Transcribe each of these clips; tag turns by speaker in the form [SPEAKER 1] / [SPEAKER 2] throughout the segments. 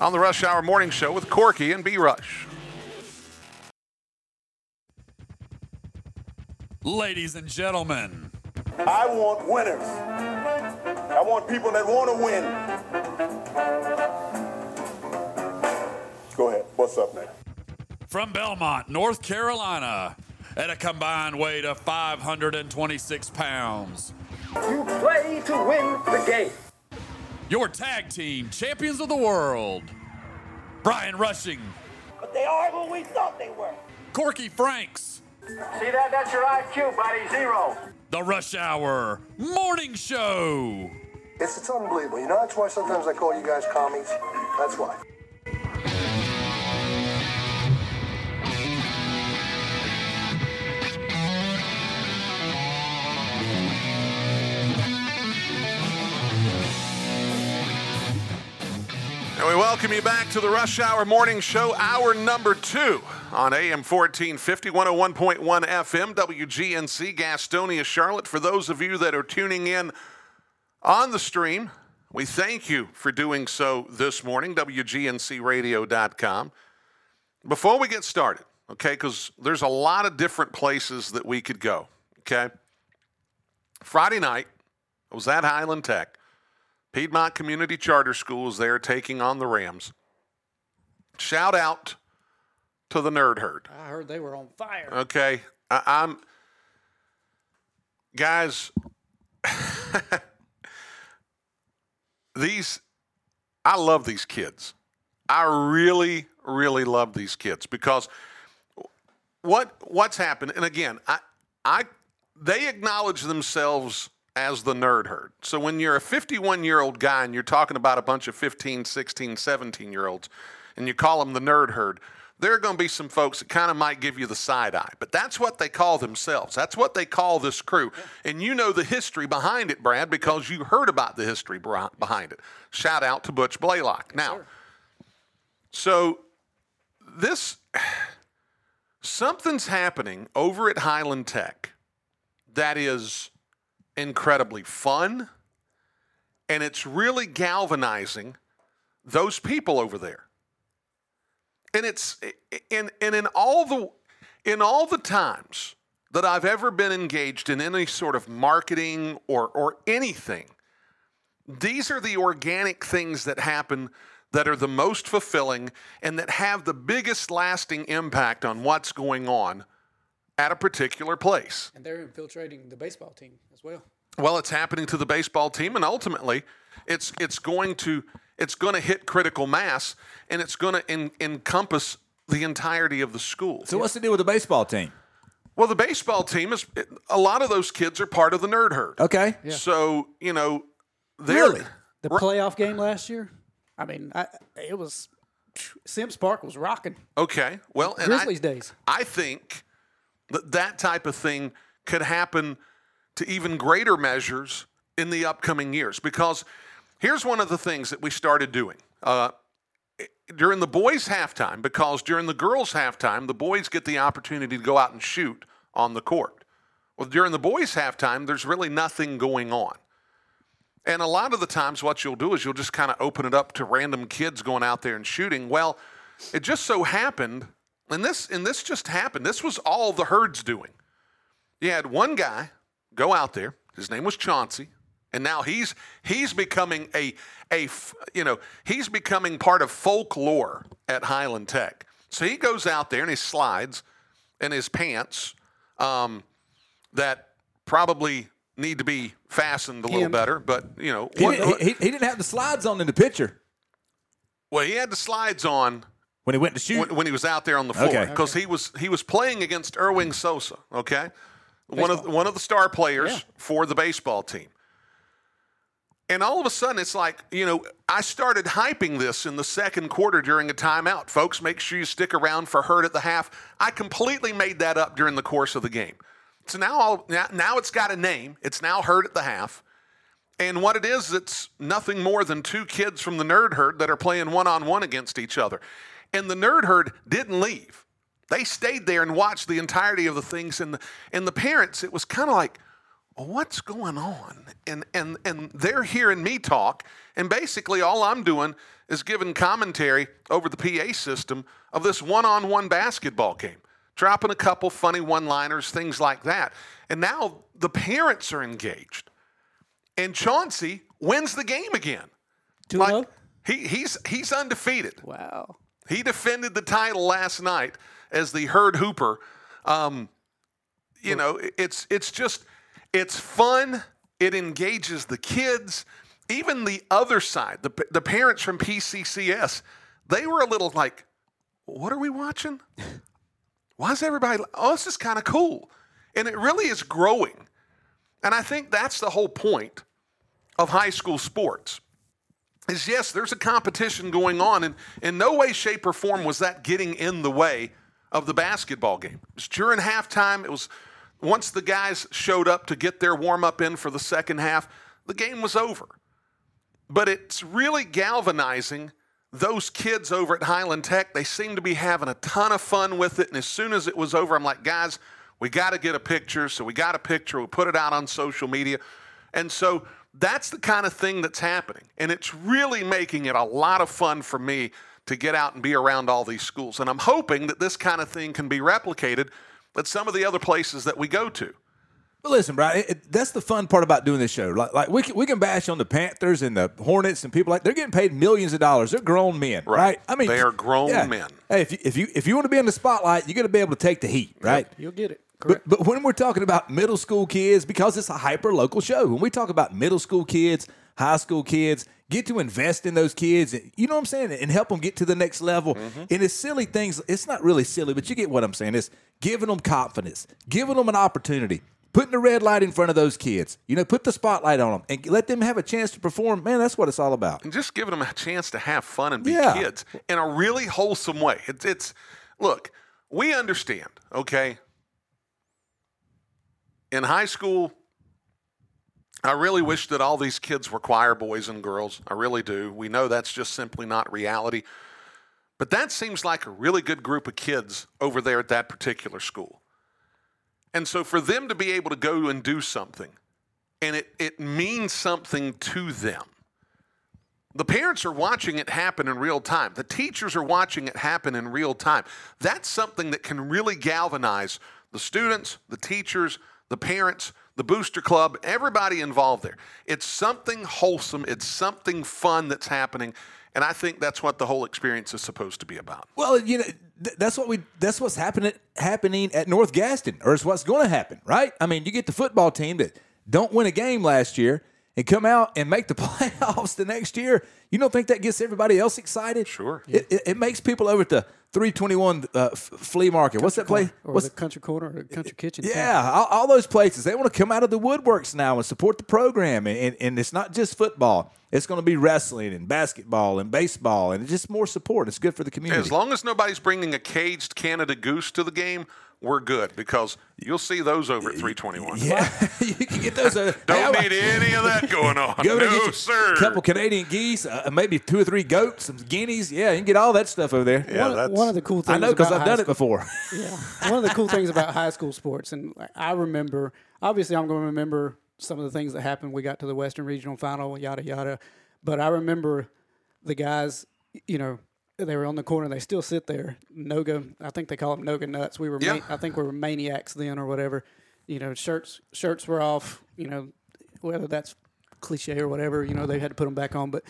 [SPEAKER 1] on the Rush Hour Morning Show with Corky and B Rush.
[SPEAKER 2] Ladies and gentlemen,
[SPEAKER 3] I want winners. I want people that want to win. Go ahead. What's up next?
[SPEAKER 2] from Belmont, North Carolina, at a combined weight of 526 pounds,
[SPEAKER 4] You play to win the game.
[SPEAKER 2] your tag team champions of the world, Brian Rushing,
[SPEAKER 4] But they are who we thought they were.
[SPEAKER 2] Corky Franks,
[SPEAKER 4] See that? That's your IQ, buddy. Zero.
[SPEAKER 2] the Rush Hour Morning Show.
[SPEAKER 5] It's, it's unbelievable. You know, that's why sometimes I call you guys commies. That's why.
[SPEAKER 1] And we welcome you back to the Rush Hour Morning Show, hour number two on AM 1450, 101.1 FM, WGNC, Gastonia, Charlotte. For those of you that are tuning in on the stream, we thank you for doing so this morning, WGNCradio.com. Before we get started, okay, because there's a lot of different places that we could go, okay? Friday night, I was at Highland Tech. Piedmont Community Charter School is there taking on the Rams. Shout out to the Nerd Herd.
[SPEAKER 6] I heard they were on fire.
[SPEAKER 1] Okay, I, I'm guys. these, I love these kids. I really, really love these kids because what what's happened, and again, I, I, they acknowledge themselves as the nerd herd. So when you're a 51 year old guy and you're talking about a bunch of 15, 16, 17 year olds, and you call them the nerd herd, there are going to be some folks that kind of might give you the side eye. But that's what they call themselves. That's what they call this crew. And you know the history behind it, Brad, because you heard about the history behind it. Shout out to Butch Blaylock. Now, so this something's happening over at Highland Tech that is incredibly fun and it's really galvanizing those people over there. And it's in and in all the in all the times that I've ever been engaged in any sort of marketing or or anything, these are the organic things that happen that are the most fulfilling and that have the biggest lasting impact on what's going on at a particular place.
[SPEAKER 6] And they're infiltrating the baseball team as well.
[SPEAKER 1] Well, it's happening to the baseball team, and ultimately, it's it's going to it's going to hit critical mass, and it's going to en- encompass the entirety of the school.
[SPEAKER 7] So what's the deal with the baseball team?
[SPEAKER 1] Well, the baseball team is a lot of those kids are part of the nerd herd.
[SPEAKER 7] Okay. Yeah.
[SPEAKER 1] So you know, they're
[SPEAKER 7] Really?
[SPEAKER 6] The playoff game last year, I mean, I, it was Sims Park was rocking.
[SPEAKER 1] okay. Well, and
[SPEAKER 6] Grizzlies
[SPEAKER 1] I,
[SPEAKER 6] days.
[SPEAKER 1] I think that that type of thing could happen to even greater measures in the upcoming years. Because here's one of the things that we started doing. Uh, during the boys' halftime, because during the girls' halftime, the boys get the opportunity to go out and shoot on the court. Well, during the boys' halftime, there's really nothing going on. And a lot of the times, what you'll do is you'll just kind of open it up to random kids going out there and shooting. Well, it just so happened, and this and this just happened. This was all the herd's doing. You had one guy go out there. His name was Chauncey, and now he's he's becoming a a you know he's becoming part of folklore at Highland Tech. So he goes out there and he slides in his pants um, that probably need to be fastened a little
[SPEAKER 6] Him.
[SPEAKER 1] better, but you know
[SPEAKER 7] He,
[SPEAKER 1] what-
[SPEAKER 7] didn't, he, he- he didn't have the slides on in the picture
[SPEAKER 1] well he had the slides on
[SPEAKER 7] when he went to shoot.
[SPEAKER 1] when, when he was out there on the floor
[SPEAKER 7] Okay.
[SPEAKER 1] because he was he was playing against Erwin Sosa. Okay, one of one of the star players
[SPEAKER 6] Yeah.
[SPEAKER 1] for the baseball team. And all of a sudden, it's like, you know, I started hyping this in the second quarter during a timeout. Folks, make sure you stick around for Herd at the half. I completely made that up during the course of the game. So now, I'll, now, now it's got a name. It's now Herd at the half. And what it is, it's nothing more than two kids from the nerd herd that are playing one on one against each other. And the nerd herd didn't leave. They stayed there and watched the entirety of the things. And the, and the parents, it was kind of like, what's going on? And, and, and they're hearing me talk. And basically, all I'm doing is giving commentary over the PA system of this one on one basketball game, dropping a couple funny one liners, things like that. And now the parents are engaged. And Chauncey wins the game again.
[SPEAKER 6] 2
[SPEAKER 1] Like,
[SPEAKER 6] oh?
[SPEAKER 1] he, he's, he's undefeated.
[SPEAKER 6] Wow.
[SPEAKER 1] He defended the title last night as the herd hooper. Um, you know, it's it's just it's fun. It engages the kids. Even the other side, the the parents from PCCS, they were a little like, "What are we watching? Why is everybody? Oh, this is kind of cool," and it really is growing. And I think that's the whole point of high school sports is yes, there's a competition going on, and in no way, shape, or form was that getting in the way of the basketball game. It was during halftime. It was once the guys showed up to get their warm up in for the second half, the game was over. But it's really galvanizing those kids over at Highland Tech. They seem to be having a ton of fun with it. And as soon as it was over, I'm like, guys, we got to get a picture. So we got a picture. We put it out on social media. And so that's the kind of thing that's happening. And it's really making it a lot of fun for me to get out and be around all these schools. And I'm hoping that this kind of thing can be replicated at some of the other places that we go to.
[SPEAKER 7] But listen, Brian, it, it- that's the fun part about doing this show. Like, like we can, we can bash on the Panthers and the Hornets and people like they're getting paid millions of dollars. They're grown men, right?
[SPEAKER 1] Right.
[SPEAKER 7] I mean,
[SPEAKER 1] They are grown men.
[SPEAKER 7] Hey, if you, if you if you want to be in the spotlight, you got to be able to take the heat, right?
[SPEAKER 6] You'll get it.
[SPEAKER 7] But, but when we're talking about middle school kids, because it's a hyper local show, when we talk about middle school kids, high school kids, get to invest in those kids, you know what I'm saying, and help them get to the next level.
[SPEAKER 1] Mm-hmm.
[SPEAKER 7] And it's silly things. It's not really silly, but you get what I'm saying. It's giving them confidence, giving them an opportunity, putting the red light in front of those kids. You know, put the spotlight on them, and let them have a chance to perform. Man, that's what it's all about.
[SPEAKER 1] and just giving them a chance to have fun and be
[SPEAKER 7] Yeah.
[SPEAKER 1] kids in a really wholesome way. It's, it's look, we understand, okay? In high school, I really wish that all these kids were choir boys and girls. I really do. We know that's just simply not reality. But that seems like a really good group of kids over there at that particular school. And so for them to be able to go and do something, and it, it means something to them. The parents are watching it happen in real time. The teachers are watching it happen in real time. That's something that can really galvanize the students, the teachers, the parents, the booster club, everybody involved there. It's something wholesome, it's something fun that's happening. And I think that's what the whole experience is supposed to be about.
[SPEAKER 7] Well, you know, th- that's what we that's what's happening happening at North Gaston, or it's what's going to happen, right? I mean, you get the football team that don't win a game last year and come out and make the playoffs the next year. You don't think that gets everybody else excited?
[SPEAKER 1] Sure.
[SPEAKER 7] It, it, it makes people over at the 321 uh, f- flea market. What's that place?
[SPEAKER 6] Or
[SPEAKER 7] What's
[SPEAKER 6] the country corner or the country kitchen.
[SPEAKER 7] yeah, all, all those places. They want to come out of the woodworks now and support the program. And, and, and it's not just football. It's going to be wrestling and basketball and baseball and just more support. It's good for the community.
[SPEAKER 1] As long as nobody's bringing a caged Canada goose to the game, we're good because you'll see those over at 321.
[SPEAKER 7] Yeah, you can get those. Uh,
[SPEAKER 1] Don't
[SPEAKER 7] hey,
[SPEAKER 1] need any of that going on.
[SPEAKER 7] Go to
[SPEAKER 1] no,
[SPEAKER 7] get you
[SPEAKER 1] sir.
[SPEAKER 7] A couple Canadian geese, uh, maybe two or three goats, some guineas. Yeah, you can get all that stuff over there.
[SPEAKER 1] Yeah,
[SPEAKER 6] one,
[SPEAKER 1] that's-
[SPEAKER 6] one of the cool things
[SPEAKER 7] I know because
[SPEAKER 6] about
[SPEAKER 7] I've
[SPEAKER 6] high
[SPEAKER 7] done it
[SPEAKER 6] school-
[SPEAKER 7] before.
[SPEAKER 6] Yeah, one of the cool things about high school sports, and I remember. Obviously, I'm going to remember some of the things that happened. We got to the Western Regional Final, yada yada. But I remember the guys. You know, they were on the corner. They still sit there. Noga, I think they call them Noga nuts. We were,
[SPEAKER 1] Yeah.
[SPEAKER 6] ma- I think we were maniacs then, or whatever. You know, shirts shirts were off. You know, whether that's cliche or whatever. You know, they had to put them back on. But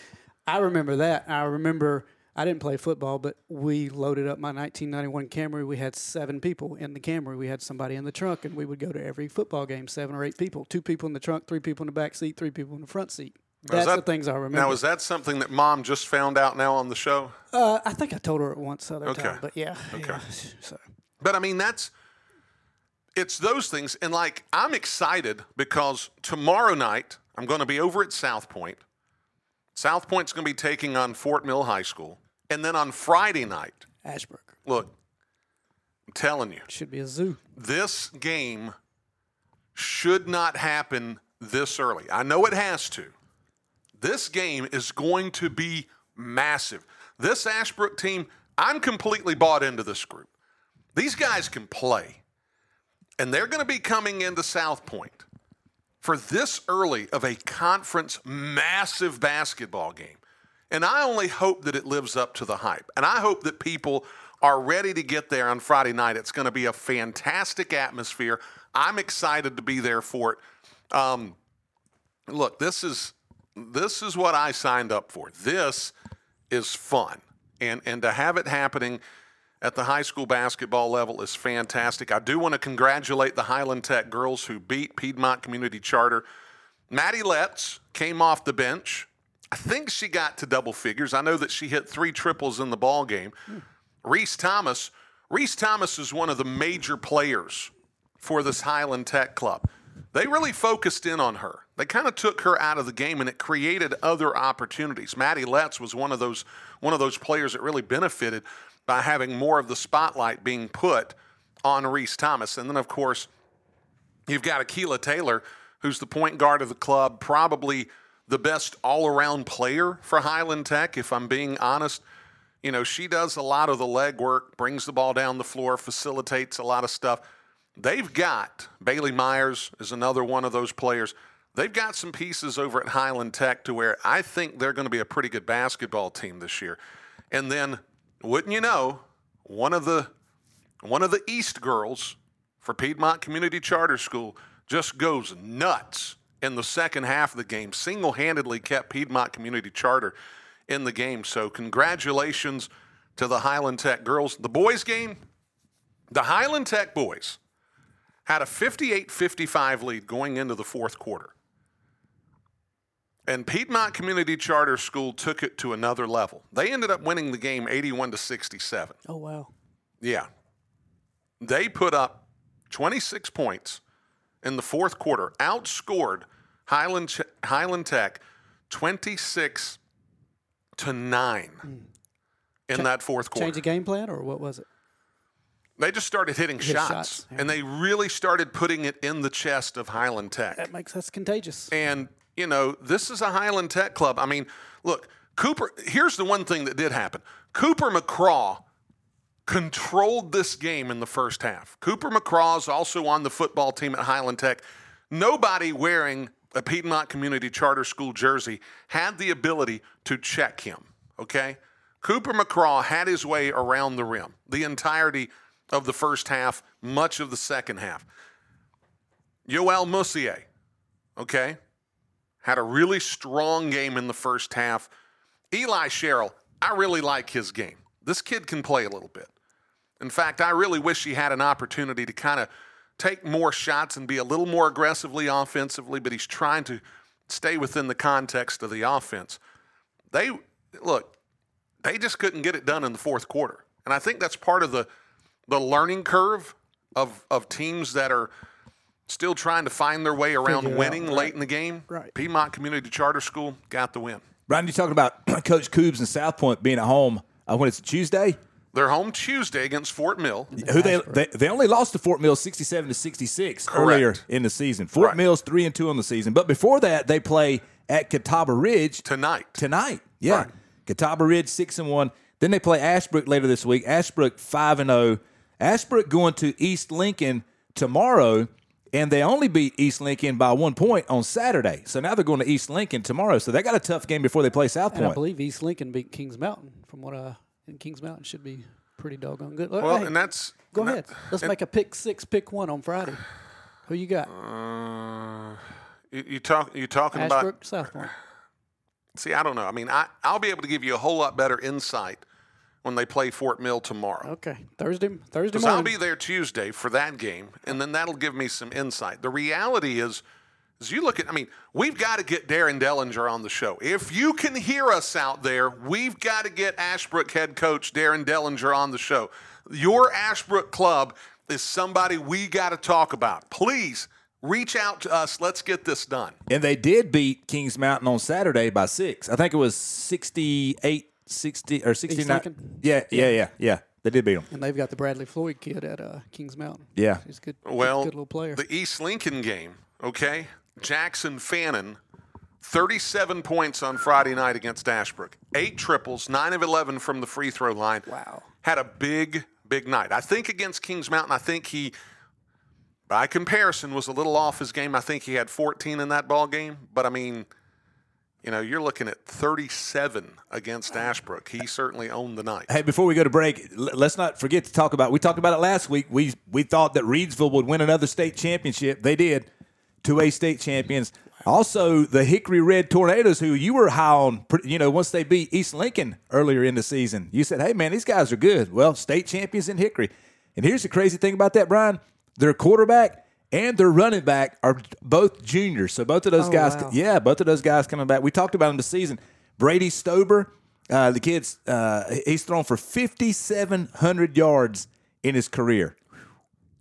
[SPEAKER 6] I remember that. I remember. I didn't play football, but we loaded up my 1991 Camry. We had seven people in the Camry. We had somebody in the trunk, and we would go to every football game. Seven or eight people. Two people in the trunk, three people in the back seat, three people in the front seat. That's
[SPEAKER 1] that-
[SPEAKER 6] the things I remember.
[SPEAKER 1] Now, is that something that mom just found out now on the show?
[SPEAKER 6] Uh, I think I told her it once other
[SPEAKER 1] Okay.
[SPEAKER 6] time, but yeah.
[SPEAKER 1] Okay.
[SPEAKER 6] yeah. So
[SPEAKER 1] But I mean, that's it's those things. And like, I'm excited because tomorrow night I'm going to be over at South Point South Point's going to be taking on Fort Mill High School. And then on Friday night,
[SPEAKER 6] Ashbrook
[SPEAKER 1] look, I'm telling you,
[SPEAKER 6] should be a zoo.
[SPEAKER 1] this game should not happen this early. I know it has to. This game is going to be massive. This Ashbrook team, I'm completely bought into this group. These guys can play, and they're going to be coming into South Point for this early of a conference massive basketball game. And I only hope that it lives up to the hype. And I hope that people are ready to get there on Friday night. It's going to be a fantastic atmosphere. I'm excited to be there for it. Um, look, this is this is what I signed up for. This is fun, and and to have it happening at the high school basketball level is fantastic. I do want to congratulate the Highland Tech girls who beat Piedmont Community Charter. Maddie Letts came off the bench. I think she got to double figures. I know that she hit three triples in the ball game. Reese Thomas, Reese Thomas is one of the major players for this Highland Tech club. They really focused in on her. They kind of took her out of the game and it created other opportunities. Maddie Letts was one of those one of those players that really benefited by having more of the spotlight being put on Reese Thomas. And then of course, you've got Akila Taylor, who's the point guard of the club, probably the best all-around player for Highland Tech, if I'm being honest. You know, she does a lot of the legwork, brings the ball down the floor, facilitates a lot of stuff. They've got Bailey Myers is another one of those players. They've got some pieces over at Highland Tech to where I think they're going to be a pretty good basketball team this year. And then, wouldn't you know, one of the one of the East girls for Piedmont Community Charter School just goes nuts in the second half of the game. Single-handedly kept Piedmont Community Charter in the game. So congratulations to the Highland Tech girls. The boys game, the Highland Tech boys had a 58 55 lead going into the fourth quarter. And Piedmont Community Charter School took it to another level. They ended up winning the game 81 to 67.
[SPEAKER 6] Oh wow.
[SPEAKER 1] Yeah. They put up 26 points in the fourth quarter, outscored Highland, Ch- Highland Tech 26 to 9 hmm. in that fourth quarter.
[SPEAKER 6] Change the game plan or what was it?
[SPEAKER 1] They just started hitting
[SPEAKER 6] Hit
[SPEAKER 1] shots,
[SPEAKER 6] shots, yeah.
[SPEAKER 1] and they really started putting it in the chest of Highland Tech.
[SPEAKER 6] That makes us contagious.
[SPEAKER 1] And, you know, this is a Highland Tech club. I mean, look, Cooper, here's the one thing that did happen Cooper McCraw controlled this game in the first half. Cooper McCraw is also on the football team at Highland Tech. Nobody wearing a Piedmont Community Charter School jersey had the ability to check him, okay? Cooper McCraw had his way around the rim the entirety of the first half, much of the second half. Yoel Mussier, okay, had a really strong game in the first half. Eli Sherrill, I really like his game. This kid can play a little bit. In fact, I really wish he had an opportunity to kind of take more shots and be a little more aggressively offensively, but he's trying to stay within the context of the offense. They look, they just couldn't get it done in the fourth quarter. And I think that's part of the the learning curve of of teams that are still trying to find their way around
[SPEAKER 6] Figure it out,
[SPEAKER 1] winning
[SPEAKER 6] right.
[SPEAKER 1] late in the game.
[SPEAKER 6] Right.
[SPEAKER 1] Piedmont Community Charter School got the win.
[SPEAKER 7] Brian, you talking about Coach Coobs and South Point being at home uh, when it's Tuesday?
[SPEAKER 1] They're home Tuesday against Fort Mill.
[SPEAKER 7] Who they, they they only lost to Fort Mill sixty seven to sixty six earlier in the season. Fort
[SPEAKER 1] Right.
[SPEAKER 7] Mill's three and two on the season, but before that they play at Catawba Ridge
[SPEAKER 1] Tonight.
[SPEAKER 7] Tonight, yeah,
[SPEAKER 1] Right.
[SPEAKER 7] Catawba Ridge six and one. Then they play Ashbrook later this week. Ashbrook five and zero. Ashbrook going to East Lincoln tomorrow, and they only beat East Lincoln by one point on Saturday. So now they're going to East Lincoln tomorrow. So they got a tough game before they play South
[SPEAKER 6] And I believe East Lincoln beat Kings Mountain. From what I and Kings Mountain should be pretty doggone good.
[SPEAKER 1] Well,
[SPEAKER 6] Hey,
[SPEAKER 1] and that's
[SPEAKER 6] go
[SPEAKER 1] and
[SPEAKER 6] ahead.
[SPEAKER 1] that-
[SPEAKER 6] Let's make a pick six, pick one on Friday. Who you got?
[SPEAKER 1] Uh, you, you talk. You talking about?
[SPEAKER 6] South Point.
[SPEAKER 1] See, I don't know. I mean, I I'll be able to give you a whole lot better insight when they play Fort Mill tomorrow.
[SPEAKER 6] Okay, Thursday, Thursday
[SPEAKER 1] Because
[SPEAKER 6] morning.
[SPEAKER 1] I'll be there Tuesday for that game, and then that'll give me some insight. The reality is, as you look at, I mean, we've got to get Darren Dellinger on the show. If you can hear us out there, we've got to get Ashbrook head coach Darren Dellinger on the show. Your Ashbrook club is somebody we got to talk about. Please Reach out to us. Let's get this done.
[SPEAKER 7] And they did beat Kings Mountain on Saturday by six. I think it was 68 60 or 69.
[SPEAKER 6] Lincoln?
[SPEAKER 7] Yeah, yeah, yeah, yeah. They did beat them.
[SPEAKER 6] And they've got the Bradley Floyd kid at uh, Kings Mountain.
[SPEAKER 7] Yeah.
[SPEAKER 6] He's a good,
[SPEAKER 1] Well,
[SPEAKER 6] good little player.
[SPEAKER 1] the East Lincoln game, okay? Jackson Fannin, 37 points on Friday night against Ashbrook. Eight triples, 9 of 11 from the free throw line.
[SPEAKER 6] Wow.
[SPEAKER 1] Had a big, big night. I think against Kings Mountain, I think he, by comparison, was a little off his game. I think he had 14 in that ball game. But I mean, you know, you're looking at 37 against Ashbrook. He certainly owned the night.
[SPEAKER 7] Hey, before we go to break, let's not forget to talk about. We talked about it last week. We we thought that Reidsville would win another state championship. They did, two A state champions. Also, the Hickory Red Tornadoes, who you were high on, you know, once they beat East Lincoln earlier in the season, you said, "Hey, man, these guys are good." Well, state champions in Hickory. And here's the crazy thing about that, Brian: their quarterback and their running back are both juniors. So both of those
[SPEAKER 6] Oh,
[SPEAKER 7] guys,
[SPEAKER 6] wow.
[SPEAKER 7] yeah, both of those guys coming back. We talked about them this season. Brady Stober, uh, the kid's uh, he's thrown for 5,700 yards in his career.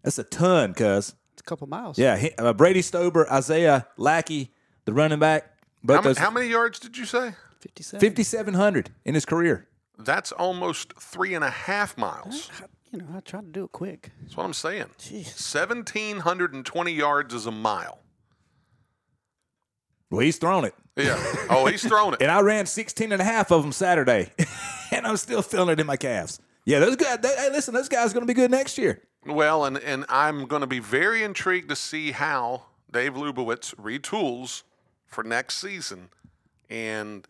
[SPEAKER 7] That's a ton, cuz.
[SPEAKER 6] it's a couple miles.
[SPEAKER 7] Yeah, he, uh, Brady Stober, Isaiah Lackey, the running back. Both
[SPEAKER 1] How,
[SPEAKER 7] those,
[SPEAKER 1] how many yards did you say?
[SPEAKER 6] 57.
[SPEAKER 7] 5,700 in his career.
[SPEAKER 1] That's almost three and a half miles.
[SPEAKER 6] You know, I tried to do it quick.
[SPEAKER 1] That's what I'm saying. 1,720 yards is a mile.
[SPEAKER 7] Well, he's thrown it.
[SPEAKER 1] Yeah. Oh, he's thrown it.
[SPEAKER 7] And I ran 16 and a half of them Saturday, and I'm still feeling it in my calves. Yeah, those guys, they, hey, listen, those guys are going to be good next year.
[SPEAKER 1] Well, and, and I'm going to be very intrigued to see how Dave Lubowitz retools for next season. And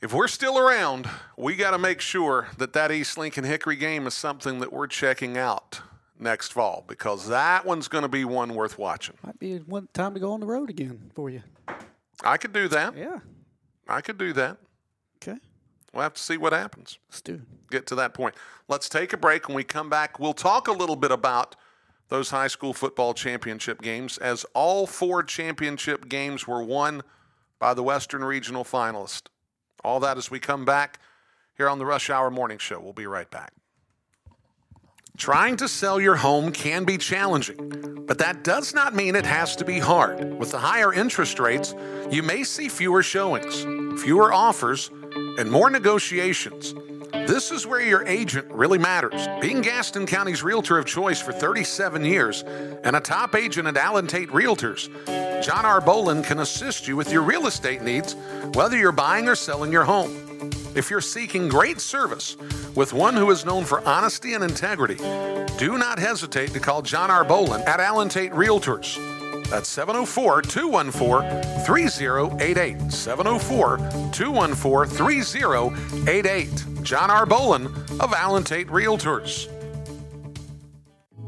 [SPEAKER 1] if we're still around, we got to make sure that that East Lincoln Hickory game is something that we're checking out next fall because that one's going to be one worth watching.
[SPEAKER 6] Might be one time to go on the road again for you.
[SPEAKER 1] I could do that.
[SPEAKER 6] Yeah.
[SPEAKER 1] I could do that.
[SPEAKER 6] Okay.
[SPEAKER 1] We'll have to see what happens.
[SPEAKER 6] Let's do it.
[SPEAKER 1] get to that point. Let's take a break. When we come back, we'll talk a little bit about those high school football championship games, as all four championship games were won by the Western Regional finalist. All that as we come back here on the Rush Hour Morning Show. We'll be right back. Trying to sell your home can be challenging, but that does not mean it has to be hard. With the higher interest rates, you may see fewer showings, fewer offers, and more negotiations. This is where your agent really matters. Being Gaston County's realtor of choice for 37 years and a top agent at Allen Tate Realtors, John R. Bolin can assist you with your real estate needs, whether you're buying or selling your home. If you're seeking great service with one who is known for honesty and integrity, do not hesitate to call John R. Bolin at Allen Tate Realtors. That's 704 214 3088. 704 214 3088. John R. Bolin of Allen Tate Realtors.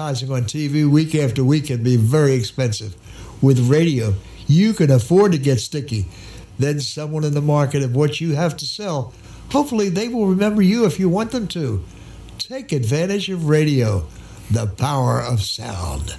[SPEAKER 8] advertising on TV week after week can be very expensive. With radio, you can afford to get sticky. Then someone in the market of what you have to sell, hopefully they will remember you if you want them to. Take advantage of radio, the power of sound.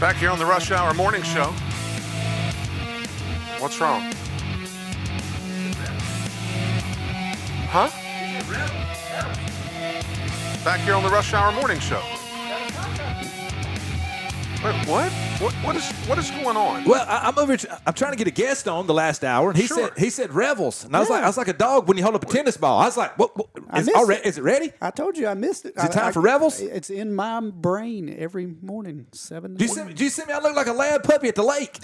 [SPEAKER 1] Back here on the Rush Hour Morning Show. What's wrong? Huh? Back here on the Rush Hour Morning Show. Wait, what? What? What is? What is going on?
[SPEAKER 7] Well, I, I'm over. I'm trying to get a guest on the last hour, and he
[SPEAKER 1] Sure.
[SPEAKER 7] said he said revels, and I was like I was like a dog when you hold up a tennis ball. I was like, what? what
[SPEAKER 6] I
[SPEAKER 7] is, already,
[SPEAKER 6] it.
[SPEAKER 7] is it ready?
[SPEAKER 6] I told you I missed it.
[SPEAKER 7] Is it time
[SPEAKER 6] I-
[SPEAKER 7] for Revels?
[SPEAKER 6] It's in my brain every morning, seven.
[SPEAKER 7] Do you see me? Do you see me? I look like a lab puppy at the lake.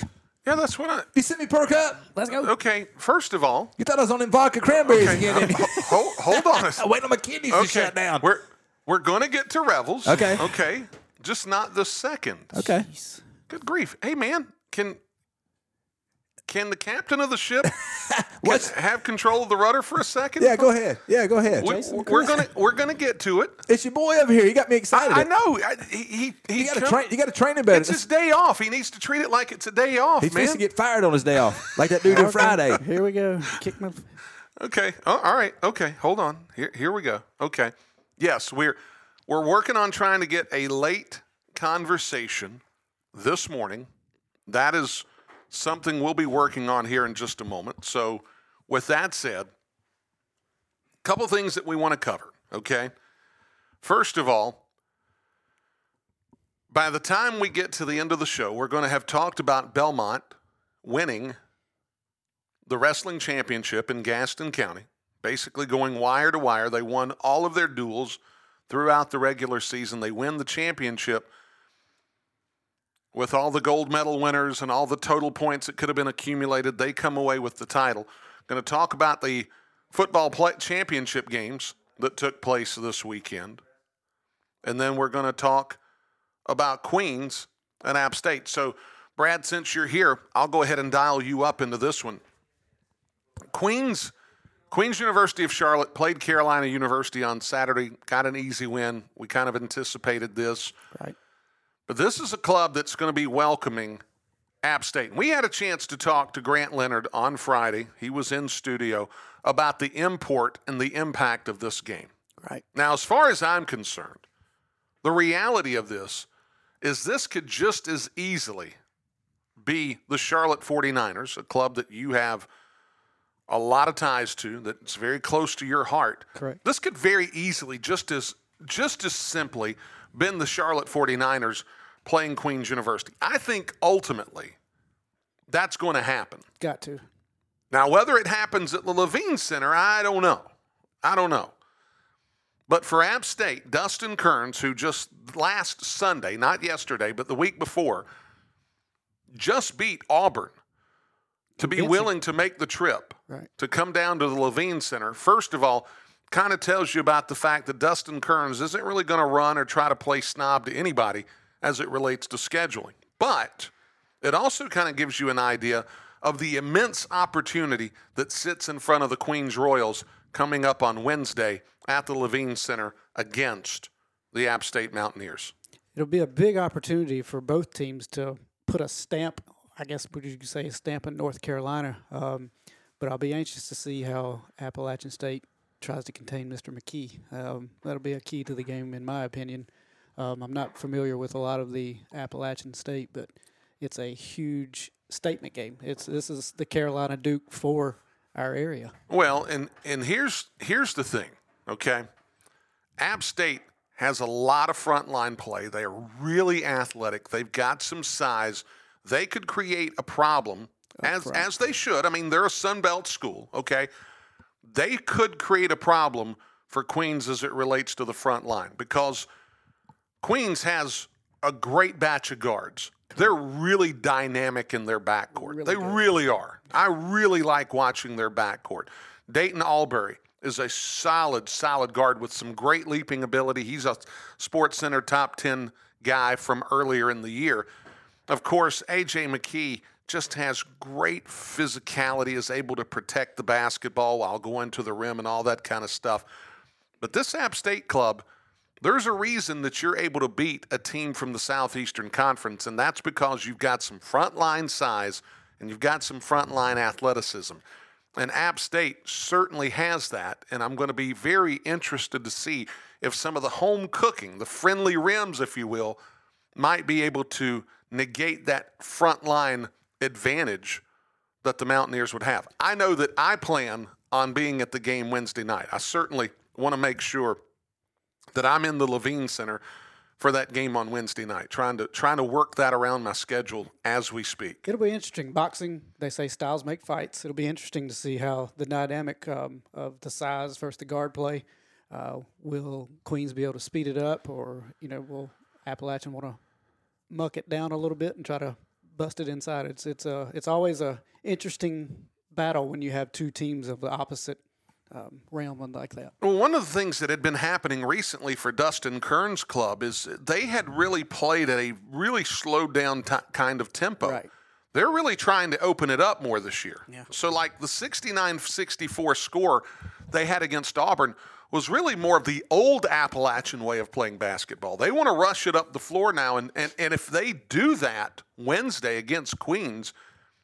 [SPEAKER 1] Yeah, that's what I.
[SPEAKER 7] You see me perk up?
[SPEAKER 6] Let's go.
[SPEAKER 1] Okay, first of all,
[SPEAKER 7] You thought I was on them vodka cranberries
[SPEAKER 1] okay,
[SPEAKER 7] again? didn't
[SPEAKER 1] hold, hold on. a s-
[SPEAKER 7] I'm waiting on my kidneys to shut down.
[SPEAKER 1] we're we're gonna get to revels.
[SPEAKER 7] Okay.
[SPEAKER 1] Okay, just not the second.
[SPEAKER 7] okay.
[SPEAKER 1] Good grief! Hey, man, can can the captain of the ship
[SPEAKER 7] What's-
[SPEAKER 1] have control of the rudder for a second?
[SPEAKER 7] Yeah, go ahead. Yeah, go ahead.
[SPEAKER 1] We, we're gonna we're gonna get to it.
[SPEAKER 7] It's your boy over here. You got me excited.
[SPEAKER 1] I know. I, he he, he
[SPEAKER 7] You got to train. You got to train him better.
[SPEAKER 1] It's his day off. He needs to treat it like it's a day off,
[SPEAKER 7] He's
[SPEAKER 1] man.
[SPEAKER 7] supposed to get fired on his day off, like that dude on Friday.
[SPEAKER 6] Here we go. Kick my.
[SPEAKER 1] Okay. Oh, all right. Okay. Hold on. Here, here we go. Okay. Yes, we're we're working on trying to get a late conversation this morning. That is something we'll be working on here in just a moment. So, with that said, a couple things that we want to cover. Okay. First of all, by the time we get to the end of the show, we're going to have talked about Belmont winning the wrestling championship in Gaston County, basically going wire to wire. They won all of their duels throughout the regular season. They win the championship with all the gold medal winners and all the total points that could have been accumulated. They come away with the title. Going to talk about the football championship games that took place this weekend. And then we're going to talk about Queens and App State. So, Brad, since you're here, I'll go ahead and dial you up into this one. Queens Queens University of Charlotte played Carolina University on Saturday, got an easy win. We kind of anticipated this.
[SPEAKER 6] Right.
[SPEAKER 1] But this is a club that's going to be welcoming App State. We had a chance to talk to Grant Leonard on Friday. He was in studio about the import and the impact of this game.
[SPEAKER 6] Right.
[SPEAKER 1] Now, as far as I'm concerned, the reality of this is this could just as easily be the Charlotte 49ers, a club that you have a lot of ties to, that's very close to your heart.
[SPEAKER 6] Correct.
[SPEAKER 1] This could very easily, just as just as simply, been the Charlotte 49ers playing Queens University. I think ultimately that's going to happen.
[SPEAKER 6] Got to.
[SPEAKER 1] Now, whether it happens at the Levine Center, I don't know. I don't know. But for App State, Dustin Kerns, who just last Sunday, not yesterday, but the week before, just beat Auburn to be willing to make the trip
[SPEAKER 6] Right.
[SPEAKER 1] to come down to the Levine Center, first of all, kind of tells you about the fact that Dustin Kerns isn't really going to run or try to play snob to anybody as it relates to scheduling. But it also kind of gives you an idea of the immense opportunity that sits in front of the Queens Royals coming up on Wednesday at the Levine Center against the App State Mountaineers.
[SPEAKER 6] It'll be a big opportunity for both teams to put a stamp. I guess would you say a stamp in North Carolina. Um, but I'll be anxious to see how Appalachian State tries to contain Mr. McKee. Um, that'll be a key to the game, in my opinion. Um, I'm not familiar with a lot of the Appalachian State, but it's a huge statement game. It's this is the Carolina Duke for our area.
[SPEAKER 1] Well, and and here's here's the thing, okay? App State has a lot of frontline play. They are really athletic. They've got some size. They could create a problem Oh, as as they should. I mean, they're a Sun Belt school, okay? They could create a problem for Queens as it relates to the front line because Queens has a great batch of guards. They're really dynamic in their backcourt. they really are. I really like watching their backcourt. Deyton Albury is a solid, solid guard with some great leaping ability. He's a Sports Center top 10 guy from earlier in the year. Of course, AJ McKee just has great physicality, is able to protect the basketball while going to the rim and all that kind of stuff. But this App State club, there's a reason that you're able to beat a team from the Southeastern Conference, and that's because you've got some frontline size and you've got some frontline athleticism. And App State certainly has that, and I'm going to be very interested to see if some of the home cooking, the friendly rims, if you will, might be able to negate that frontline advantage that the Mountaineers would have. I know that I plan on being at the game Wednesday night. I certainly want to make sure that I'm in the Levine Center for that game on Wednesday night, trying to trying to work that around my schedule as we speak.
[SPEAKER 6] It'll be interesting. Boxing, they say styles make fights. It'll be interesting to see how the dynamic um, of the size versus the guard play. Uh, will Queens be able to speed it up, or you know, will Appalachian want to muck it down a little bit and try to bust it inside? It's it's a it's always a interesting battle when you have two teams of the opposite um, realm and like that.
[SPEAKER 1] Well, one of the things that had been happening recently for Dustin Kerns' club is they had really played at a really slowed down t- kind of tempo.
[SPEAKER 6] Right.
[SPEAKER 1] They're really trying to open it up more this year. Yeah. So, like the 69 64 score they had against Auburn was really more of the old Appalachian way of playing basketball. They want to rush it up the floor now. And, and, and if they do that Wednesday against Queens,